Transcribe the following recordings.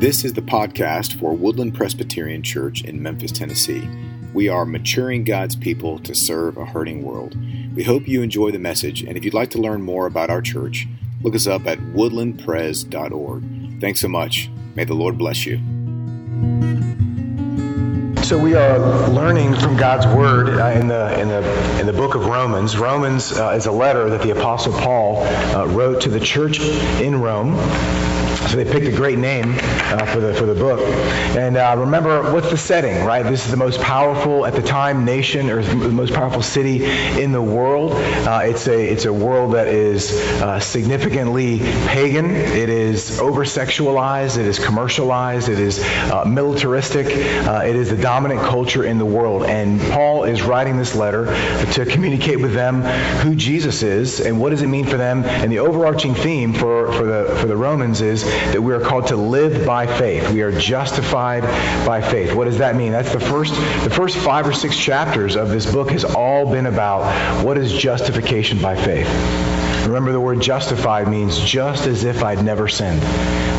This is the podcast for Woodland Presbyterian Church in Memphis, Tennessee. We are maturing God's people to serve a hurting world. We hope you enjoy the message, and if you'd like to learn more about our church, look us up at woodlandpres.org. Thanks so much. May the Lord bless you. So we are learning from God's word uh, in the in the in the book of Romans. Romans uh, is a letter that the apostle Paul uh, wrote to the church in Rome. So they picked a great name uh, for the for the book. And uh, remember, what's the setting, right? This is the most powerful at the time nation, or the most powerful city in the world. Uh, it's a it's a world that is uh, significantly pagan. It is over sexualized. It is commercialized. It is uh, militaristic. It is the dominant culture in the world. And Paul is writing this letter to communicate with them who Jesus is and what does it mean for them. And the overarching theme for for the for the Romans is that we are called to live by faith. We are justified by faith. What does that mean? That's the first the first 5 or 6 chapters of this book has all been about what is justification by faith. Remember, the word justified means just as if I'd never sinned.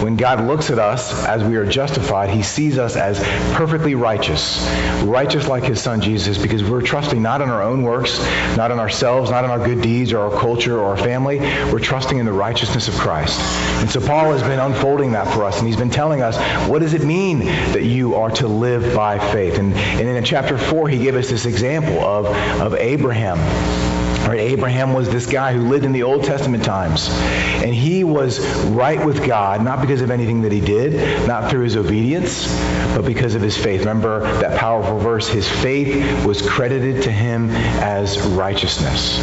When God looks at us as we are justified, he sees us as perfectly righteous, righteous like his son Jesus, because we're trusting not in our own works, not in ourselves, not in our good deeds or our culture or our family. We're trusting in the righteousness of Christ. And so Paul has been unfolding that for us, and he's been telling us, what does it mean that you are to live by faith? And, and in chapter 4, he gave us this example of, of Abraham Right, Abraham was this guy who lived in the Old Testament times. And he was right with God, not because of anything that he did, not through his obedience, but because of his faith. Remember that powerful verse, his faith was credited to him as righteousness.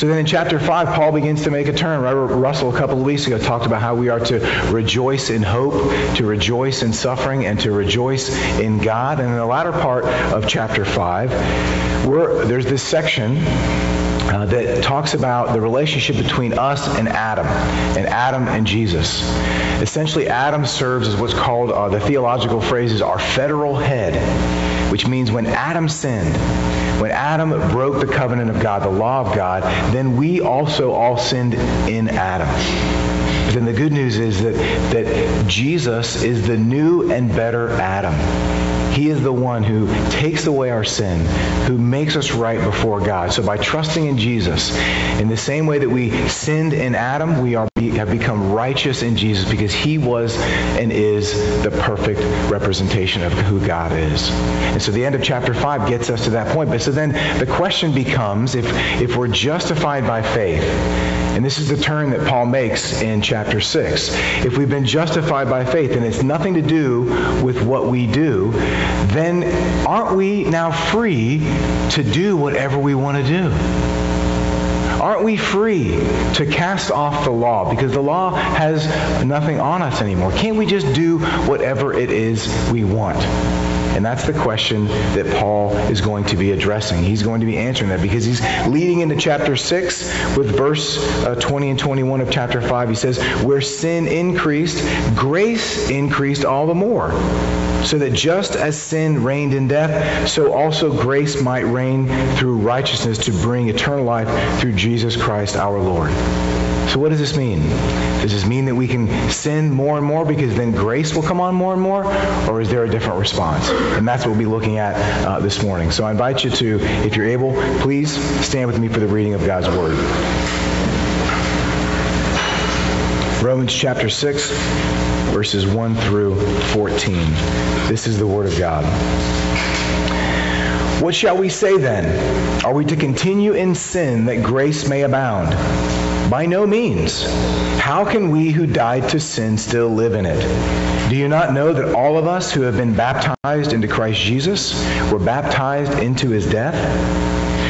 So then in chapter 5, Paul begins to make a turn. Russell, a couple of weeks ago, talked about how we are to rejoice in hope, to rejoice in suffering, and to rejoice in God. And in the latter part of chapter 5, there's this section uh, that talks about the relationship between us and Adam, and Adam and Jesus. Essentially, Adam serves as what's called, uh, the theological phrase is our federal head, which means when Adam sinned, when Adam broke the covenant of God, the law of God, then we also all sinned in Adam. But then the good news is that, that Jesus is the new and better Adam. He is the one who takes away our sin, who makes us right before God. So by trusting in Jesus, in the same way that we sinned in Adam, we are, have become righteous in Jesus because he was and is the perfect representation of who God is. And so the end of chapter 5 gets us to that point. But so then the question becomes if, if we're justified by faith, and this is the turn that Paul makes in chapter 6. If we've been justified by faith and it's nothing to do with what we do, then aren't we now free to do whatever we want to do? Aren't we free to cast off the law because the law has nothing on us anymore? Can't we just do whatever it is we want? And that's the question that Paul is going to be addressing. He's going to be answering that because he's leading into chapter 6 with verse uh, 20 and 21 of chapter 5. He says, Where sin increased, grace increased all the more. So that just as sin reigned in death, so also grace might reign through righteousness to bring eternal life through Jesus Christ our Lord. So what does this mean? Does this mean that we can sin more and more because then grace will come on more and more? Or is there a different response? And that's what we'll be looking at uh, this morning. So I invite you to, if you're able, please stand with me for the reading of God's Word. Romans chapter 6, verses 1 through 14. This is the Word of God. What shall we say then? Are we to continue in sin that grace may abound? By no means. How can we who died to sin still live in it? Do you not know that all of us who have been baptized into Christ Jesus were baptized into his death?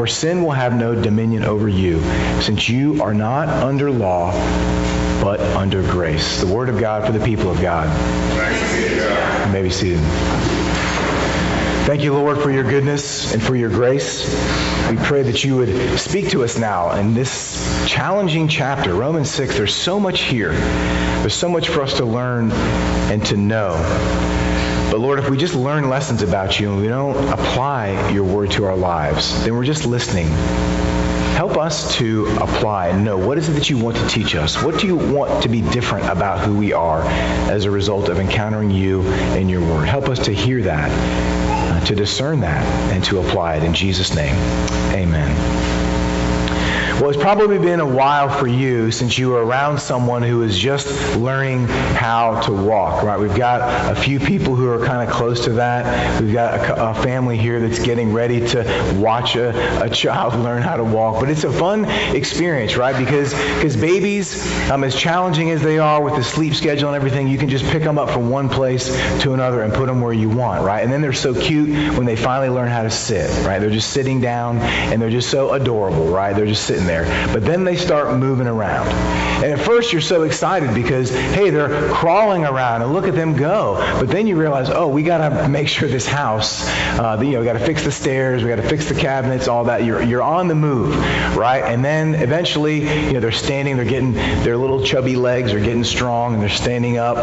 For sin will have no dominion over you, since you are not under law, but under grace. The word of God for the people of God. You may be seated. Thank you, Lord, for your goodness and for your grace. We pray that you would speak to us now in this challenging chapter, Romans 6. There's so much here. There's so much for us to learn and to know. But Lord, if we just learn lessons about you and we don't apply your word to our lives, then we're just listening help us to apply and know what is it that you want to teach us? What do you want to be different about who we are as a result of encountering you and your word? Help us to hear that, uh, to discern that, and to apply it. In Jesus' name, amen. Well, it's probably been a while for you since you were around someone who is just learning how to walk, right? We've got a few people who are kind of close to that. We've got a, a family here that's getting ready to watch a, a, child learn how to walk. But it's a fun experience, right? Because because babies, um, as challenging as they are with the sleep schedule and everything, you can just pick them up from one place to another and put them where you want, right? And then they're so cute when they finally learn how to sit, right? They're just sitting down and they're just so adorable, right? They're just sitting there. But then they start moving around. And at first you're so excited because, hey, they're crawling around and look at them go. But then you realize, oh, we got to make sure this house, uh, you know, we got to fix the stairs, we got to fix the cabinets, all that. You're, you're on the move, right? And then eventually, you know, they're standing, they're getting, their little chubby legs are getting strong and they're standing up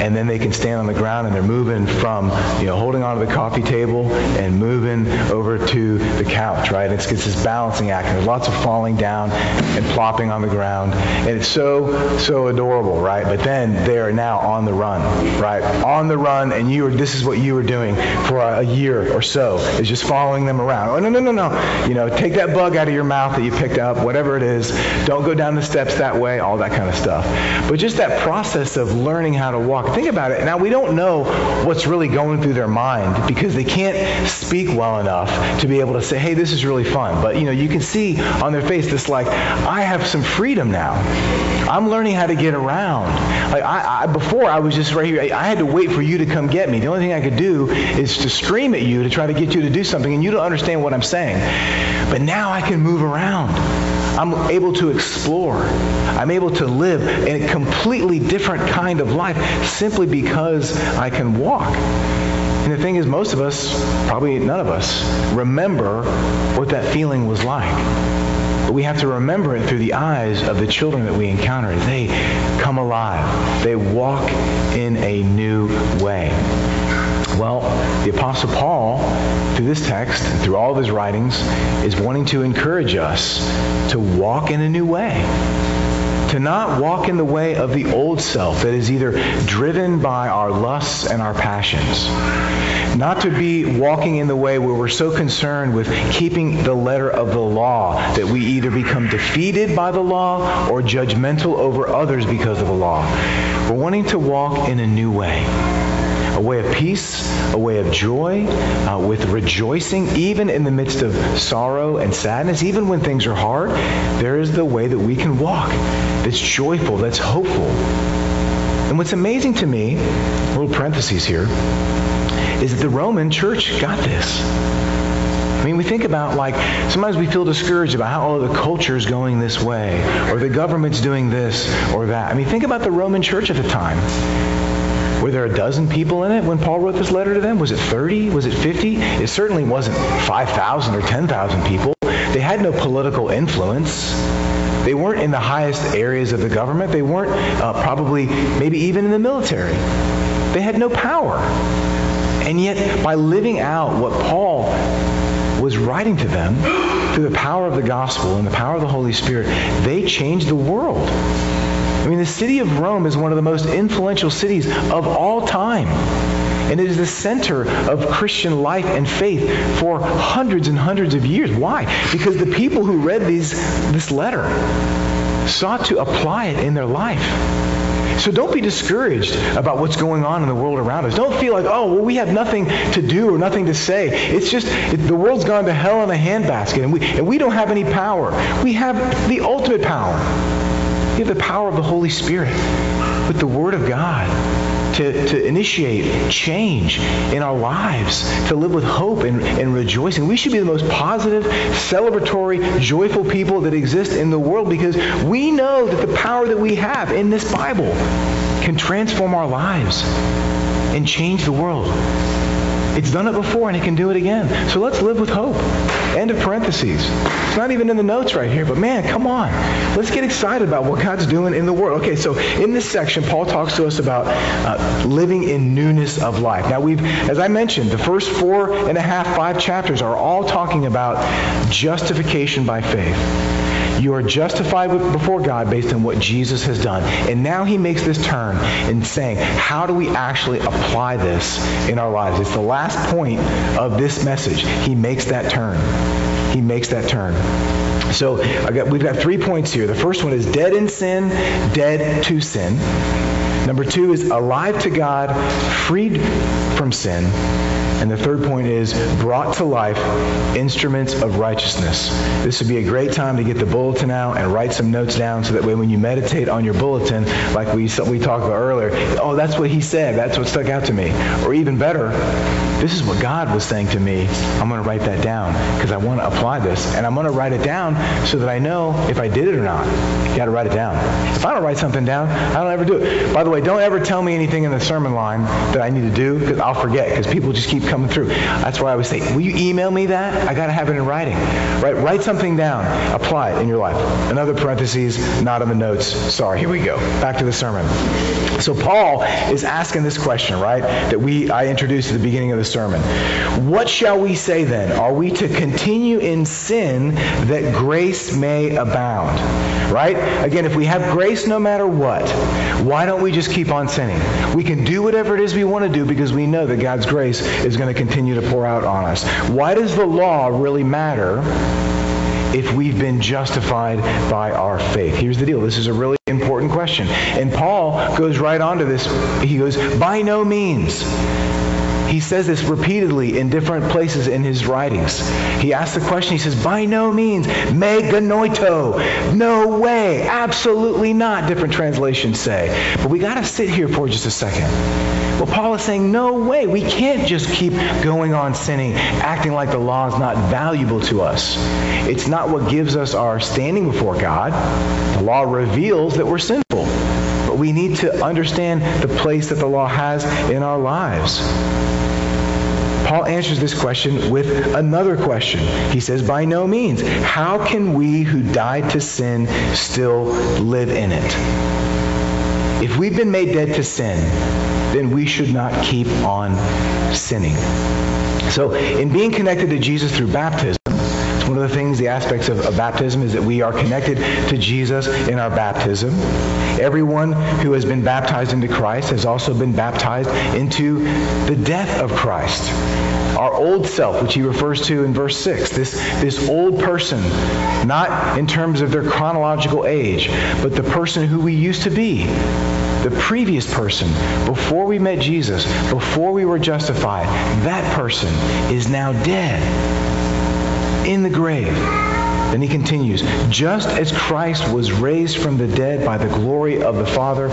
and then they can stand on the ground and they're moving from, you know, holding onto the coffee table and moving over to the couch, right? It's, it's this balancing act. And there's lots of falling down and plopping on the ground. And it's so, so adorable, right? But then they are now on the run, right? On the run, and you are, this is what you were doing for a, year or so, is just following them around. Oh, no, no, no, no. You know, take that bug out of your mouth that you picked up, whatever it is. Don't go down the steps that way, all that kind of stuff. But just that process of learning how to walk Think about it. Now, we don't know what's really going through their mind because they can't speak well enough to be able to say, hey, this is really fun. But, you know, you can see on their face this like, I have some freedom now. I'm learning how to get around. Like I, I, before, I was just right here. I had to wait for you to come get me. The only thing I could do is to scream at you to try to get you to do something, and you don't understand what I'm saying. But now I can move around. I'm able to explore. I'm able to live in a completely different kind of life simply because I can walk. Is, most of us, probably none of us, remember what that feeling was like. But we have to remember it through the eyes of the children that we encounter. They come alive. They walk in a new way. Well, the Apostle Paul, through this text, and through all of his writings, is wanting to encourage us to walk in a new way. Not walk in the way of the old self that is either driven by our lusts and our passions. Not to be walking in the way where we're so concerned with keeping the letter of the law that we either become defeated by the law or judgmental over others because of the law. We're wanting to walk in a new way a way of peace, a way of joy, uh, with rejoicing, even in the midst of sorrow and sadness, even when things are hard, there is the way that we can walk that's joyful, that's hopeful. And what's amazing to me, little parentheses here, is that the Roman church got this. I mean, we think about like sometimes we feel discouraged about how oh, the culture is going this way, or the government's doing this or that. I mean, think about the Roman church at the time. Were there a dozen people in it when Paul wrote this letter to them? Was it 30? Was it 50? It certainly wasn't 5,000 or 10,000 people. They had no political influence. They weren't in the highest areas of the government. They weren't uh, probably, maybe even in the military. They had no power. And yet, by living out what Paul was writing to them through the power of the gospel and the power of the Holy Spirit, they changed the world. Mean, the city of Rome is one of the most influential cities of all time. And it is the center of Christian life and faith for hundreds and hundreds of years. Why? Because the people who read these, this letter sought to apply it in their life. So don't be discouraged about what's going on in the world around us. Don't feel like, oh, well, we have nothing to do or nothing to say. It's just it, the world's gone to hell in a handbasket, and we, and we don't have any power. We have the ultimate power. We have the power of the Holy Spirit with the Word of God to, to initiate change in our lives, to live with hope and, and rejoicing. We should be the most positive, celebratory, joyful people that exist in the world because we know that the power that we have in this Bible can transform our lives and change the world. It's done it before and it can do it again. So let's live with hope. End of parentheses. It's not even in the notes right here, but man, come on. Let's get excited about what God's doing in the world. Okay, so in this section, Paul talks to us about uh, living in newness of life. Now, we've, as I mentioned, the first four and a half, five chapters are all talking about justification by faith. You are justified before God based on what Jesus has done. And now he makes this turn in saying, how do we actually apply this in our lives? It's the last point of this message. He makes that turn. He makes that turn. So got, we've got three points here. The first one is dead in sin, dead to sin. Number two is alive to God, freed from sin. And the third point is brought to life instruments of righteousness. This would be a great time to get the bulletin out and write some notes down so that way when you meditate on your bulletin, like we, we talked about earlier, oh, that's what he said. That's what stuck out to me. Or even better, this is what God was saying to me. I'm going to write that down because I want to apply this. And I'm going to write it down so that I know if I did it or not. You got to write it down. If I don't write something down, I don't ever do it. By the way, don't ever tell me anything in the sermon line that I need to do because I'll forget because people just keep coming through. That's why I always say, will you email me that? I got to have it in writing. Right? Write something down. Apply it in your life. Another parentheses, not in the notes. Sorry. Here we go. Back to the sermon. So Paul is asking this question, right? That we I introduced at the beginning of the sermon. What shall we say then? Are we to continue in sin that grace may abound? Right? Again, if we have grace no matter what, why don't we just keep on sinning? We can do whatever it is we want to do because we know that God's grace is going to continue to pour out on us. Why does the law really matter? if we've been justified by our faith? Here's the deal. This is a really important question. And Paul goes right on to this. He goes, by no means. He says this repeatedly in different places in his writings. He asks the question, he says, by no means, me genoito. No way, absolutely not, different translations say. But we got to sit here for just a second. Well, Paul is saying, no way. We can't just keep going on sinning, acting like the law is not valuable to us. It's not what gives us our standing before God. The law reveals that we're sinful. But we need to understand the place that the law has in our lives. Paul answers this question with another question. He says, By no means. How can we who died to sin still live in it? If we've been made dead to sin, then we should not keep on sinning. So, in being connected to Jesus through baptism, one of the things, the aspects of, of, baptism is that we are connected to Jesus in our baptism. Everyone who has been baptized into Christ has also been baptized into the death of Christ. Our old self, which he refers to in verse 6, this, this old person, not in terms of their chronological age, but the person who we used to be the previous person, before we met Jesus, before we were justified, that person is now dead in the grave. Then he continues, just as Christ was raised from the dead by the glory of the Father,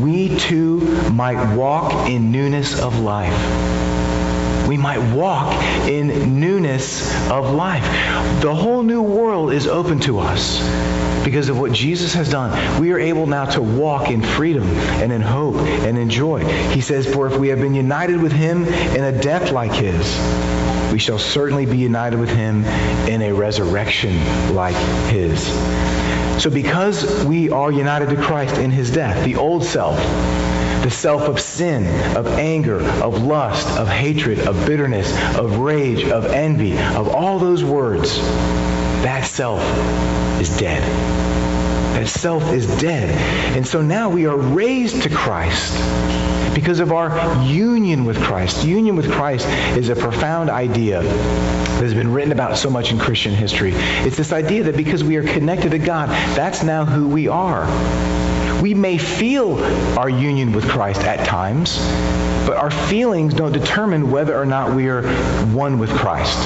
we too might walk in newness of life. We might walk in newness of life. The whole new world is open to us because of what Jesus has done. We are able now to walk in freedom and in hope and in joy. He says, For if we have been united with him in a death like his, we shall certainly be united with him in a resurrection like his. So because we are united to Christ in his death, the old self, the self of sin, of anger, of lust, of hatred, of bitterness, of rage, of envy, of all those words, that self is dead. That self is dead. And so now we are raised to Christ because of our union with Christ. Union with Christ is a profound idea that has been written about so much in Christian history. It's this idea that because we are connected to God, that's now who we are. We may feel our union with Christ at times, but our feelings don't determine whether or not we are one with Christ.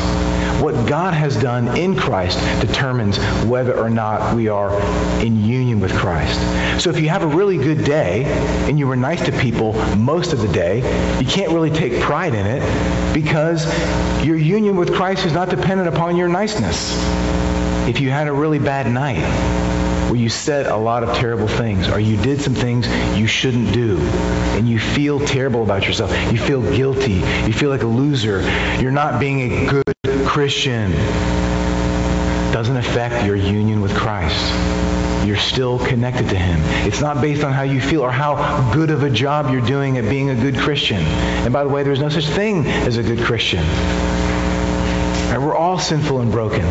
What God has done in Christ determines whether or not we are in union with Christ. So if you have a really good day and you were nice to people most of the day, you can't really take pride in it because your union with Christ is not dependent upon your niceness. If you had a really bad night, where you said a lot of terrible things or you did some things you shouldn't do and you feel terrible about yourself. You feel guilty. You feel like a loser. You're not being a good Christian. Doesn't affect your union with Christ. You're still connected to him. It's not based on how you feel or how good of a job you're doing at being a good Christian. And by the way, there's no such thing as a good Christian. Right? We're all sinful and broken,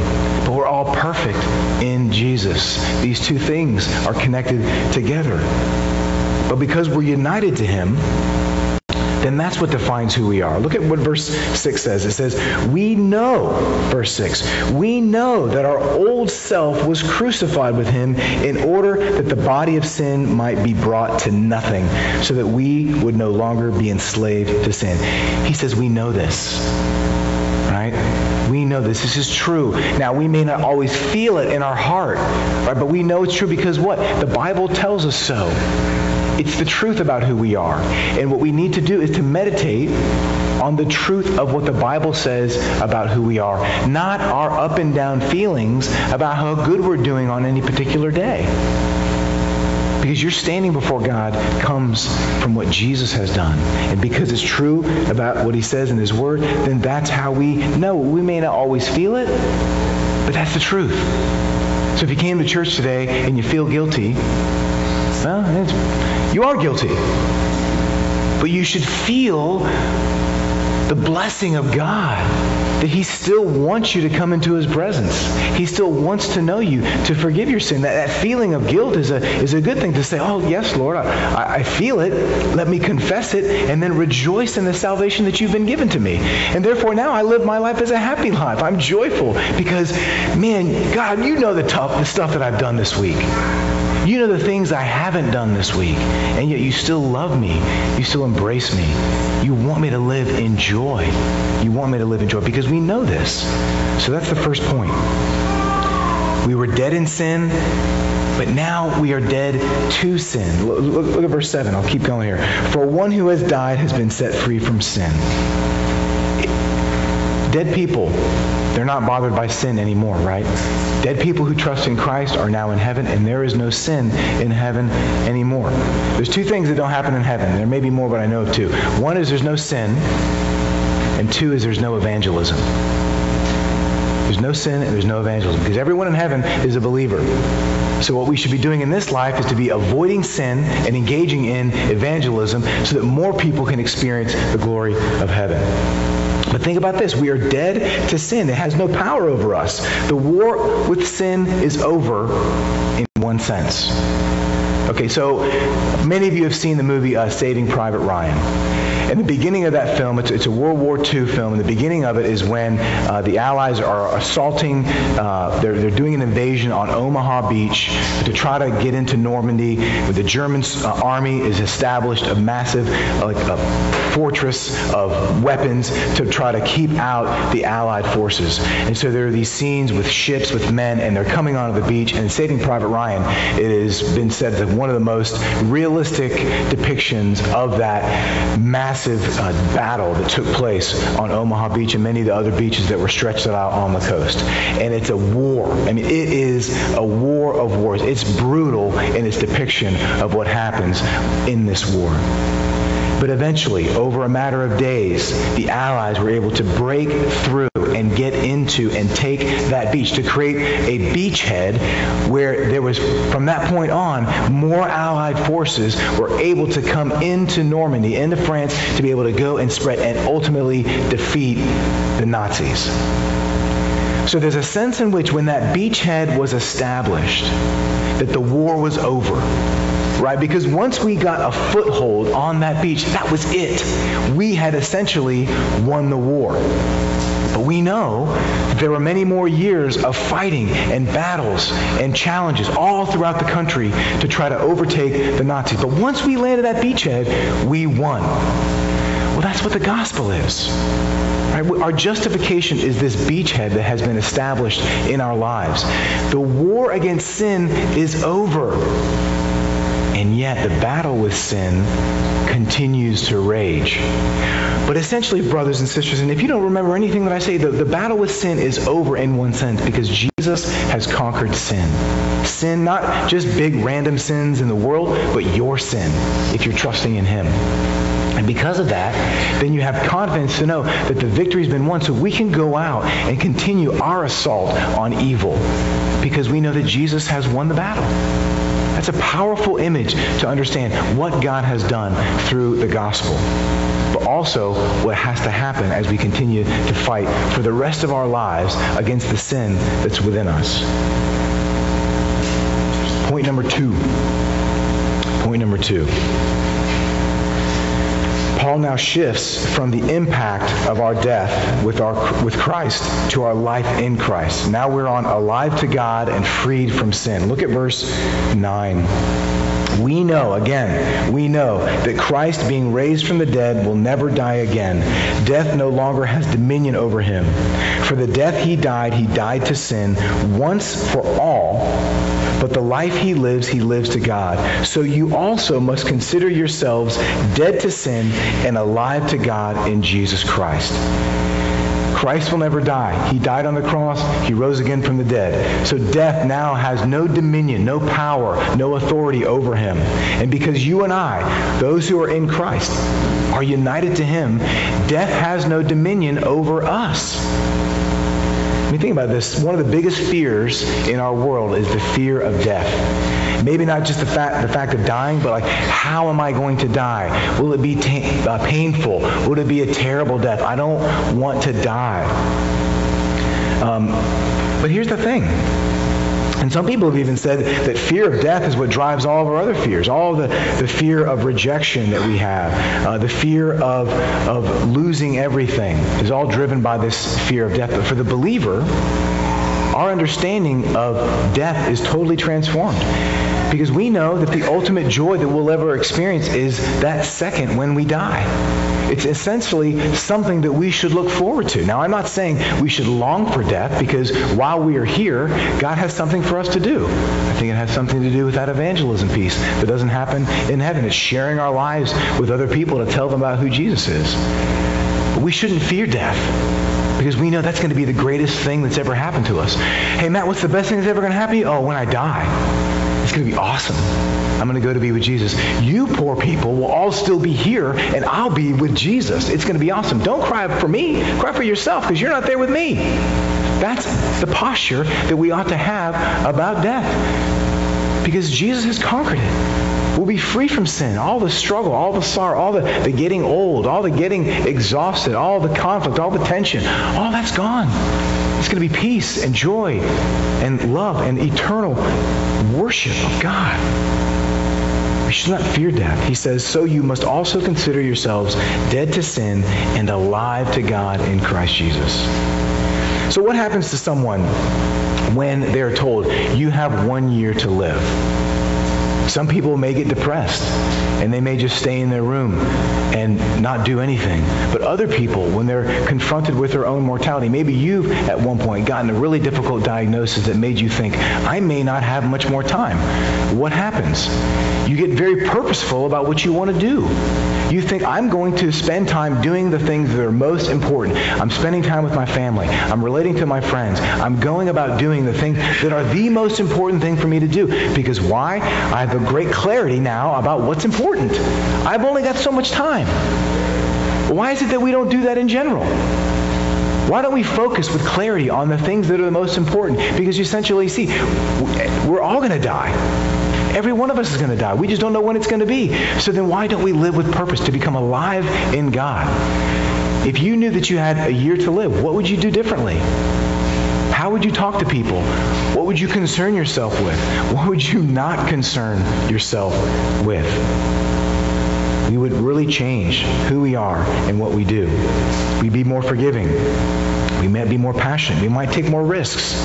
but we're all perfect in Jesus. These two things are connected together. But because we're united to him, then that's what defines who we are. Look at what verse 6 says. It says, We know, verse 6, we know that our old self was crucified with him in order that the body of sin might be brought to nothing, so that we would no longer be enslaved to sin. He says, We know this. Right? We know this. This is true. Now, we may not always feel it in our heart, right? But we know it's true because what? The Bible tells us so. It's the truth about who we are. And what we need to do is to meditate on the truth of what the Bible says about who we are, not our up and down feelings about how good we're doing on any particular day. Because your standing before God comes from what Jesus has done. And because it's true about what he says in his word, then that's how we know. We may not always feel it, but that's the truth. So if you came to church today and you feel guilty, well, you are guilty. But you should feel the blessing of God that he still wants you to come into his presence. He still wants to know you, to forgive your sin. That, that feeling of guilt is a, is a good thing to say, oh, yes, Lord, I, I feel it. Let me confess it and then rejoice in the salvation that you've been given to me. And therefore now I live my life as a happy life. I'm joyful because, man, God, you know the tough, the stuff that I've done this week. You know the things I haven't done this week, and yet you still love me. You still embrace me. You want me to live in joy. You want me to live in joy because we know this. So that's the first point. We were dead in sin, but now we are dead to sin. Look, look, look, at verse 7. I'll keep going here. For one who has died has been set free from sin. Dead people they're not bothered by sin anymore, right? Dead people who trust in Christ are now in heaven, and there is no sin in heaven anymore. There's two things that don't happen in heaven. There may be more, but I know of two. One is there's no sin, and two is there's no evangelism. There's no sin and there's no evangelism because everyone in heaven is a believer. So what we should be doing in this life is to be avoiding sin and engaging in evangelism so that more people can experience the glory of heaven. But think about this. We are dead to sin. It has no power over us. The war with sin is over in one sense. Okay, so many of you have seen the movie uh, Saving Private Ryan. In the beginning of that film, it's, it's a World War II film, and the beginning of it is when uh, the Allies are assaulting, uh, they're, they're doing an invasion on Omaha Beach to try to get into Normandy. The German uh, army is established a massive like a fortress of weapons to try to keep out the Allied forces. And so there are these scenes with ships, with men, and they're coming onto the beach. And Saving Private Ryan, it has been said that one of the most realistic depictions of that massive massive uh, battle that took place on Omaha Beach and many of the other beaches that were stretched out on the coast. And it's a war. I mean, it is a war of wars. It's brutal in its depiction of what happens in this war. But eventually, over a matter of days, the Allies were able to break through and get into and take that beach to create a beachhead where there was, from that point on, more Allied forces were able to come into Normandy, into France, to be able to go and spread and ultimately defeat the Nazis. So there's a sense in which when that beachhead was established, that the war was over right? Because once we got a foothold on that beach, that was it. We had essentially won the war. But we know there were many more years of fighting and battles and challenges all throughout the country to try to overtake the Nazis. But once we landed at beachhead, we won. Well, that's what the gospel is. Right? Our justification is this beachhead that has been established in our lives. The war against sin is over. The battle with sin continues to rage. But essentially, brothers and sisters, and if you don't remember anything that I say, the, the battle with sin is over in one sense because Jesus has conquered sin. Sin, not just big random sins in the world, but your sin, if you're trusting in him. And because of that, then you have confidence to know that the victory's been won so we can go out and continue our assault on evil because we know that Jesus has won the battle. That's a powerful image to understand what God has done through the gospel. But also what has to happen as we continue to fight for the rest of our lives against the sin that's within us. Point number two. Point number two. Paul now shifts from the impact of our death with, our, with Christ to our life in Christ. Now we're on alive to God and freed from sin. Look at verse 9. We know, again, we know that Christ, being raised from the dead, will never die again. Death no longer has dominion over him. For the death he died, he died to sin once for all but the life he lives, he lives to God. So you also must consider yourselves dead to sin and alive to God in Jesus Christ. Christ will never die. He died on the cross. He rose again from the dead. So death now has no dominion, no power, no authority over him. And because you and I, those who are in Christ, are united to him, death has no dominion over us think about this. One of the biggest fears in our world is the fear of death. Maybe not just the fact, the fact of dying, but like, how am I going to die? Will it be uh, painful? Will it be a terrible death? I don't want to die. Um, but here's the thing. And some people have even said that fear of death is what drives all of our other fears, all the, the fear of rejection that we have, uh, the fear of, of losing everything is all driven by this fear of death. But for the believer, our understanding of death is totally transformed because we know that the ultimate joy that we'll ever experience is that second when we die. It's essentially something that we should look forward to. Now, I'm not saying we should long for death because while we are here, God has something for us to do. I think it has something to do with that evangelism piece that doesn't happen in heaven. It's sharing our lives with other people to tell them about who Jesus is. But we shouldn't fear death because we know that's going to be the greatest thing that's ever happened to us. Hey, Matt, what's the best thing that's ever going to happen? Oh, when I die. It's going to be awesome. I'm going to go to be with Jesus. You poor people will all still be here, and I'll be with Jesus. It's going to be awesome. Don't cry for me. Cry for yourself because you're not there with me. That's the posture that we ought to have about death because Jesus has conquered it. We'll be free from sin, all the struggle, all the sorrow, all the, the getting old, all the getting exhausted, all the conflict, all the tension. All that's gone. It's going to be peace and joy and love and eternal worship of God. We should not fear death. He says, So you must also consider yourselves dead to sin and alive to God in Christ Jesus. So, what happens to someone when they're told, You have one year to live? Some people may get depressed and they may just stay in their room and not do anything. But other people, when they're confronted with their own mortality, maybe you've at one point gotten a really difficult diagnosis that made you think, I may not have much more time. What happens? You get very purposeful about what you want to do. You think, I'm going to spend time doing the things that are most important. I'm spending time with my family. I'm relating to my friends. I'm going about doing the things that are the most important thing for me to do. Because why? I have a great clarity now about what's important important. I've only got so much time. Why is it that we don't do that in general? Why don't we focus with clarity on the things that are the most important? Because you essentially see, we're all going to die. Every one of us is going to die. We just don't know when it's going to be. So then why don't we live with purpose to become alive in God? If you knew that you had a year to live, what would you do differently? How would you talk to people? What would you concern yourself with? What would you not concern yourself with? We would really change who we are and what we do. We'd be more forgiving. We might be more passionate. We might take more risks.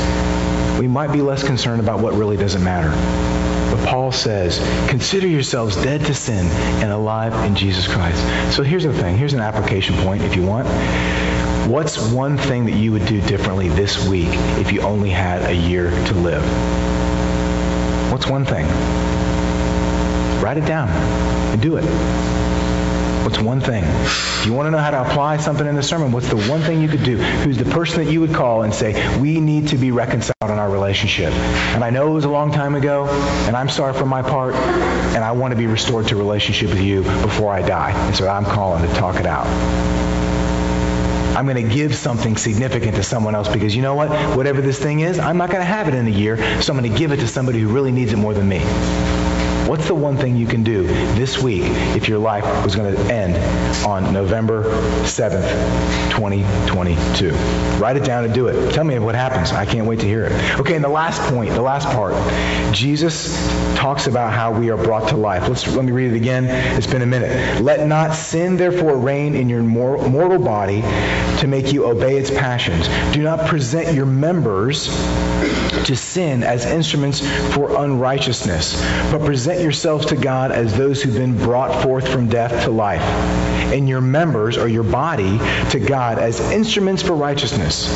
We might be less concerned about what really doesn't matter. But Paul says, consider yourselves dead to sin and alive in Jesus Christ. So here's the thing. Here's an application point if you want. What's one thing that you would do differently this week if you only had a year to live? What's one thing? Write it down and do it. What's one thing? If you want to know how to apply something in the sermon, what's the one thing you could do? Who's the person that you would call and say, we need to be reconciled in our relationship? And I know it was a long time ago, and I'm sorry for my part, and I want to be restored to relationship with you before I die. And so I'm calling to talk it out. I'm going to give something significant to someone else because you know what? Whatever this thing is, I'm not going to have it in a year, so I'm going to give it to somebody who really needs it more than me. What's the one thing you can do this week if your life was going to end on November 7th, 2022? Write it down and do it. Tell me what happens. I can't wait to hear it. Okay, and the last point, the last part. Jesus talks about how we are brought to life. Let's let me read it again. It's been a minute. Let not sin therefore reign in your mortal body to make you obey its passions. Do not present your members to sin as instruments for unrighteousness, but present yourselves to God as those who've been brought forth from death to life, and your members or your body to God as instruments for righteousness.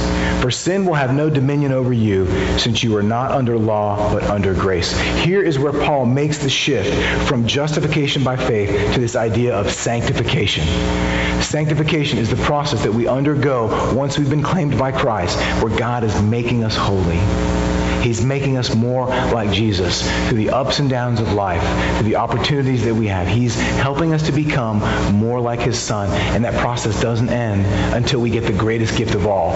For sin will have no dominion over you, since you are not under law, but under grace. Here is where Paul makes the shift from justification by faith to this idea of sanctification. Sanctification is the process that we undergo once we've been claimed by Christ, where God is making us holy. He's making us more like Jesus through the ups and downs of life, through the opportunities that we have. He's helping us to become more like his son. And that process doesn't end until we get the greatest gift of all.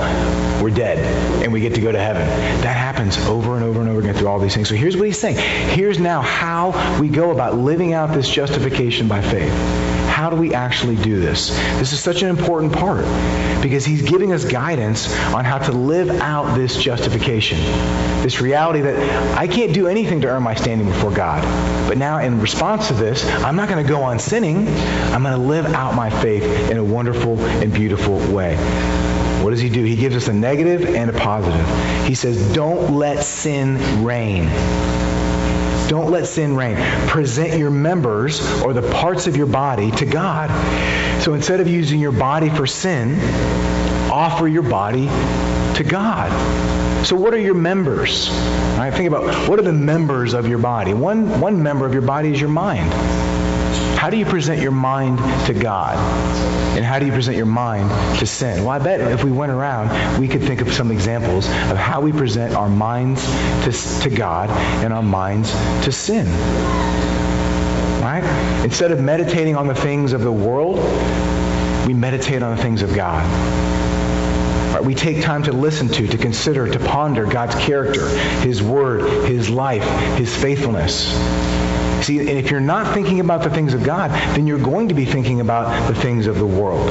We're dead and we get to go to heaven. That happens over and over and over again through all these things. So here's what he's saying. Here's now how we go about living out this justification by faith. How do we actually do this? This is such an important part because he's giving us guidance on how to live out this justification. This reality that I can't do anything to earn my standing before God. But now in response to this, I'm not going to go on sinning. I'm going to live out my faith in a wonderful and beautiful way. What does he do? He gives us a negative and a positive. He says, don't let sin reign. Don't let sin reign. Present your members or the parts of your body to God. So instead of using your body for sin, offer your body to God. So what are your members? Right, think about what are the members of your body? One, one member of your body is your mind. How do you present your mind to God? And how do you present your mind to sin? Well, I bet if we went around, we could think of some examples of how we present our minds to, to God and our minds to sin. Right? Instead of meditating on the things of the world, we meditate on the things of God. Right? We take time to listen to, to consider, to ponder God's character, His word, His life, His faithfulness. See, and if you're not thinking about the things of God, then you're going to be thinking about the things of the world.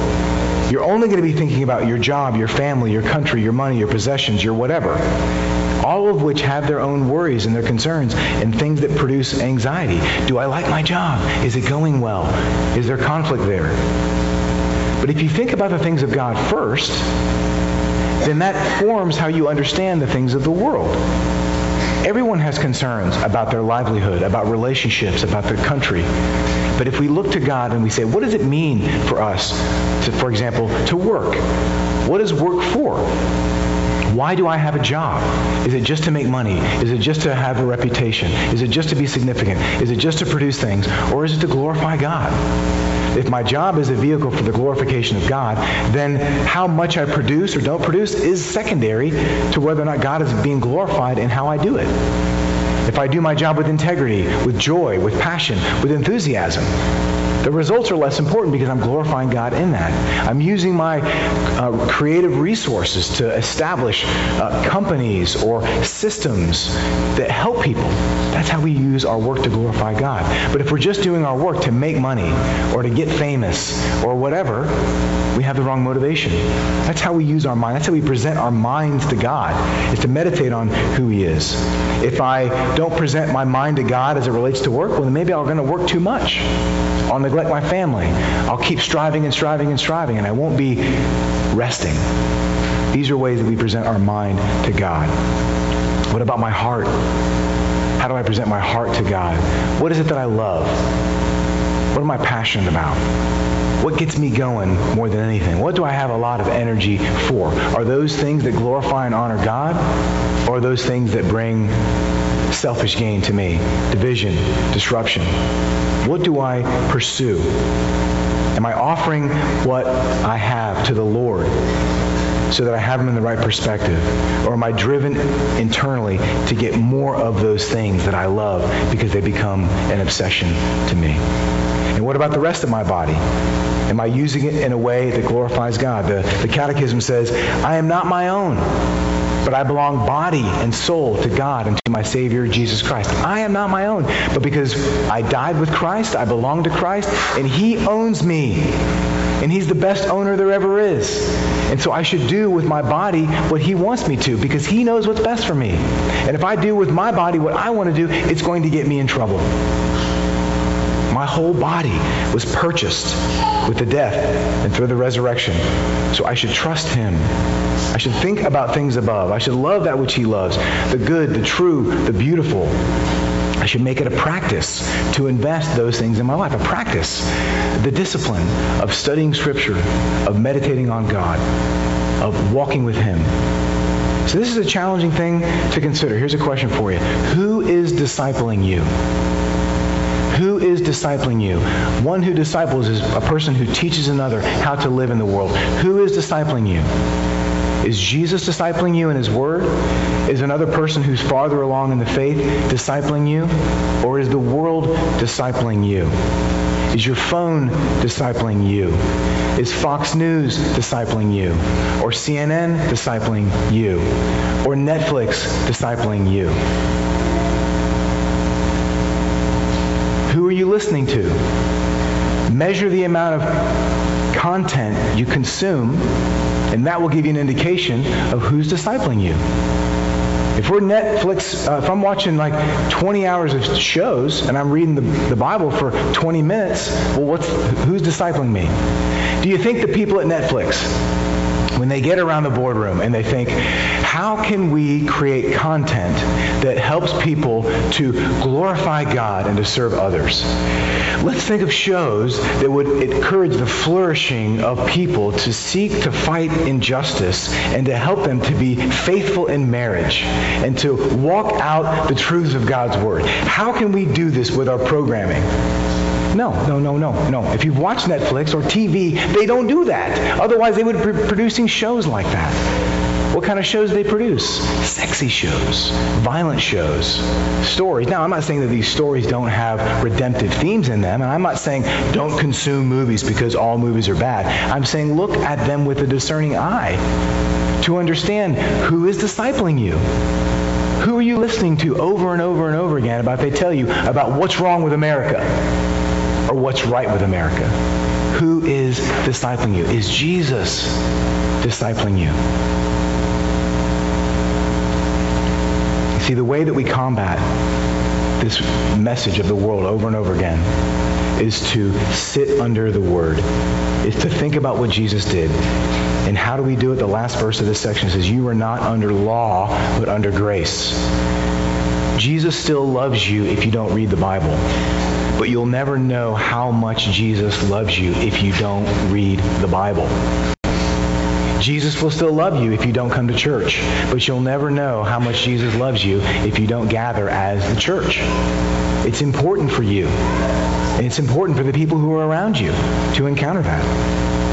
You're only going to be thinking about your job, your family, your country, your money, your possessions, your whatever. All of which have their own worries and their concerns and things that produce anxiety. Do I like my job? Is it going well? Is there conflict there? But if you think about the things of God first, then that forms how you understand the things of the world. Everyone has concerns about their livelihood, about relationships, about their country. But if we look to God and we say, what does it mean for us, to, for example, to work? What is work for? Why do I have a job? Is it just to make money? Is it just to have a reputation? Is it just to be significant? Is it just to produce things? Or is it to glorify God? If my job is a vehicle for the glorification of God, then how much I produce or don't produce is secondary to whether or not God is being glorified in how I do it. If I do my job with integrity, with joy, with passion, with enthusiasm, the results are less important because I'm glorifying God in that. I'm using my uh, creative resources to establish uh, companies or systems that help people. That's how we use our work to glorify God. But if we're just doing our work to make money or to get famous or whatever, we have the wrong motivation. That's how we use our mind. That's how we present our minds to God, is to meditate on who he is. If I don't present my mind to God as it relates to work, well, then maybe I'm going to work too much. I'll neglect my family. I'll keep striving and striving and striving, and I won't be resting. These are ways that we present our mind to God. What about my heart? How do I present my heart to God? What is it that I love? What am I passionate about? What gets me going more than anything? What do I have a lot of energy for? Are those things that glorify and honor God? Or those things that bring selfish gain to me? Division, disruption. What do I pursue? Am I offering what I have to the Lord so that I have them in the right perspective? Or am I driven internally to get more of those things that I love because they become an obsession to me? What about the rest of my body? Am I using it in a way that glorifies God? The, the Catechism says, I am not my own but I belong body and soul to God and to my Savior, Jesus Christ. I am not my own, but because I died with Christ, I belong to Christ, and He owns me. And He's the best owner there ever is. And so I should do with my body what He wants me to because He knows what's best for me. And if I do with my body what I want to do, it's going to get me in trouble. My whole body was purchased with the death and through the resurrection. So I should trust Him I should think about things above. I should love that which he loves, the good, the true, the beautiful. I should make it a practice to invest those things in my life. A practice, the discipline of studying Scripture, of meditating on God, of walking with Him. So this is a challenging thing to consider. Here's a question for you. Who is discipling you? Who is discipling you? One who disciples is a person who teaches another how to live in the world. Who is discipling you? Is Jesus discipling you in his word? Is another person who's farther along in the faith discipling you? Or is the world discipling you? Is your phone discipling you? Is Fox News discipling you? Or CNN discipling you? Or Netflix discipling you? Who are you listening to? Measure the amount of content you consume and that will give you an indication of who's discipling you. If we're Netflix, uh, if I'm watching like 20 hours of shows and I'm reading the, the Bible for 20 minutes, well, what's, who's discipling me? Do you think the people at Netflix, when they get around the boardroom and they think, how can we create content that helps people to glorify God and to serve others? Let's think of shows that would encourage the flourishing of people to seek to fight injustice and to help them to be faithful in marriage and to walk out the truths of God's Word. How can we do this with our programming? No, no, no, no, no. If you've watched Netflix or TV, they don't do that. Otherwise, they would be producing shows like that. What kind of shows they produce? Sexy shows, violent shows, stories. Now, I'm not saying that these stories don't have redemptive themes in them, and I'm not saying don't consume movies because all movies are bad. I'm saying look at them with a discerning eye to understand who is discipling you. Who are you listening to over and over and over again about they tell you about what's wrong with America? Or what's right with America? Who is discipling you? Is Jesus discipling you? See, the way that we combat this message of the world over and over again is to sit under the word, is to think about what Jesus did. And how do we do it? The last verse of this section says, You are not under law, but under grace. Jesus still loves you if you don't read the Bible. But you'll never know how much Jesus loves you if you don't read the Bible. Jesus will still love you if you don't come to church, but you'll never know how much Jesus loves you if you don't gather as the church. It's important for you. And it's important for the people who are around you to encounter that.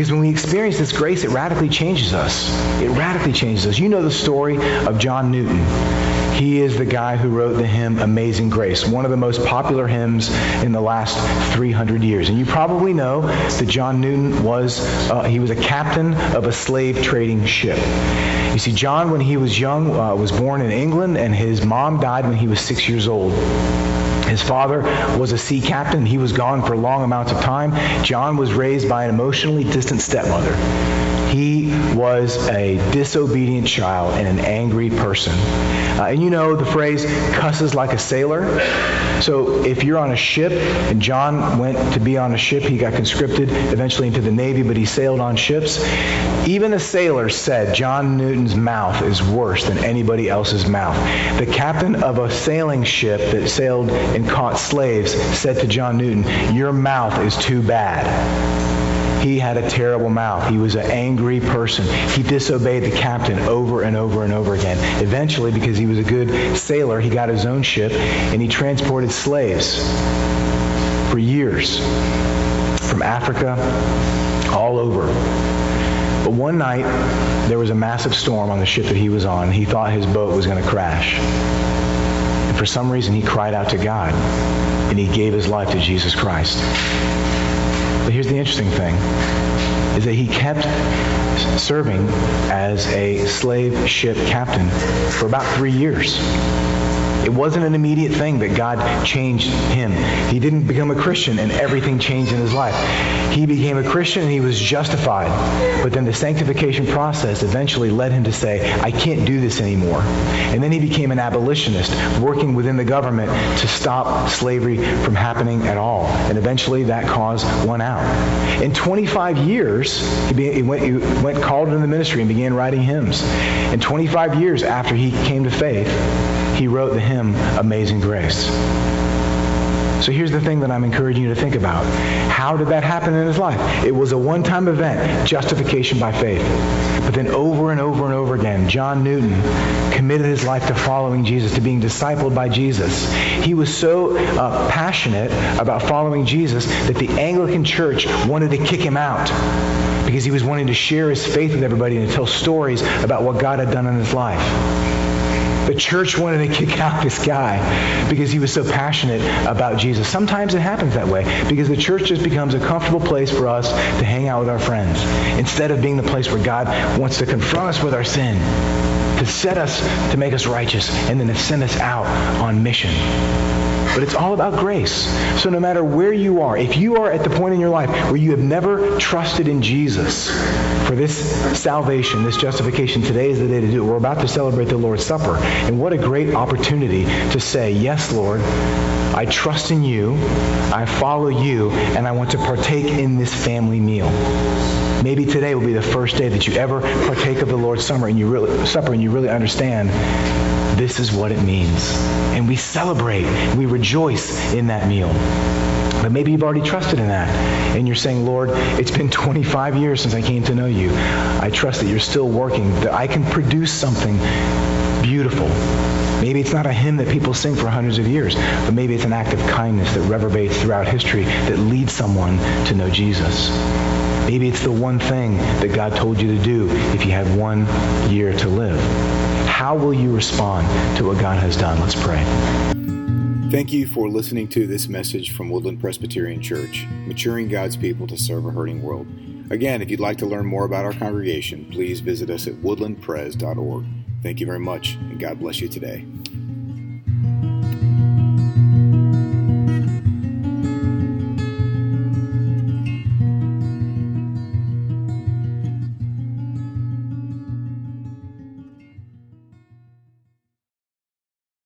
Because when we experience this grace, it radically changes us. It radically changes us. You know the story of John Newton. He is the guy who wrote the hymn Amazing Grace, one of the most popular hymns in the last 300 years. And you probably know that John Newton was, uh, he was a captain of a slave trading ship. You see, John, when he was young, uh, was born in England, and his mom died when he was six years old. His father was a sea captain. He was gone for long amounts of time. John was raised by an emotionally distant stepmother. He was a disobedient child and an angry person. Uh, and you know the phrase, cusses like a sailor. So if you're on a ship, and John went to be on a ship, he got conscripted eventually into the Navy, but he sailed on ships. Even the sailors said John Newton's mouth is worse than anybody else's mouth. The captain of a sailing ship that sailed and caught slaves said to John Newton, Your mouth is too bad. He had a terrible mouth. He was an angry person. He disobeyed the captain over and over and over again. Eventually, because he was a good sailor, he got his own ship and he transported slaves for years from Africa all over. But one night, there was a massive storm on the ship that he was on. He thought his boat was going to crash. For some reason, he cried out to God and he gave his life to Jesus Christ. But here's the interesting thing is that he kept serving as a slave ship captain for about three years. It wasn't an immediate thing that God changed him. He didn't become a Christian and everything changed in his life. He became a Christian and he was justified. But then the sanctification process eventually led him to say, I can't do this anymore. And then he became an abolitionist, working within the government to stop slavery from happening at all. And eventually that cause won out. In 25 years, he, went, went called into the ministry and began writing hymns. In 25 years after he came to faith, he wrote the hymn Amazing Grace. So here's the thing that I'm encouraging you to think about. How did that happen in his life? It was a one-time event, justification by faith. But then over and over and over again, John Newton committed his life to following Jesus, to being discipled by Jesus. He was so uh, passionate about following Jesus that the Anglican Church wanted to kick him out because he was wanting to share his faith with everybody and to tell stories about what God had done in his life. The church wanted to kick out this guy because he was so passionate about Jesus. Sometimes it happens that way because the church just becomes a comfortable place for us to hang out with our friends instead of being the place where God wants to confront us with our sin, to set us, to make us righteous, and then to send us out on mission. But it's all about grace. So no matter where you are, if you are at the point in your life where you have never trusted in Jesus for this salvation, this justification, today is the day to do it. We're about to celebrate the Lord's Supper. And what a great opportunity to say, yes, Lord, I trust in you, I follow you, and I want to partake in this family meal. Maybe today will be the first day that you ever partake of the Lord's Supper and you really, supper and you really understand this is what it means. And we celebrate, we rejoice in that meal. But maybe you've already trusted in that. And you're saying, Lord, it's been 25 years since I came to know you. I trust that you're still working, that I can produce something beautiful. Maybe it's not a hymn that people sing for hundreds of years, but maybe it's an act of kindness that reverberates throughout history that leads someone to know Jesus. Maybe it's the one thing that God told you to do if you had one year to live. How will you respond to what God has done? Let's pray. Thank you for listening to this message from Woodland Presbyterian Church, maturing God's people to serve a hurting world. Again, if you'd like to learn more about our congregation, please visit us at woodlandpres.org. Thank you very much, and God bless you today.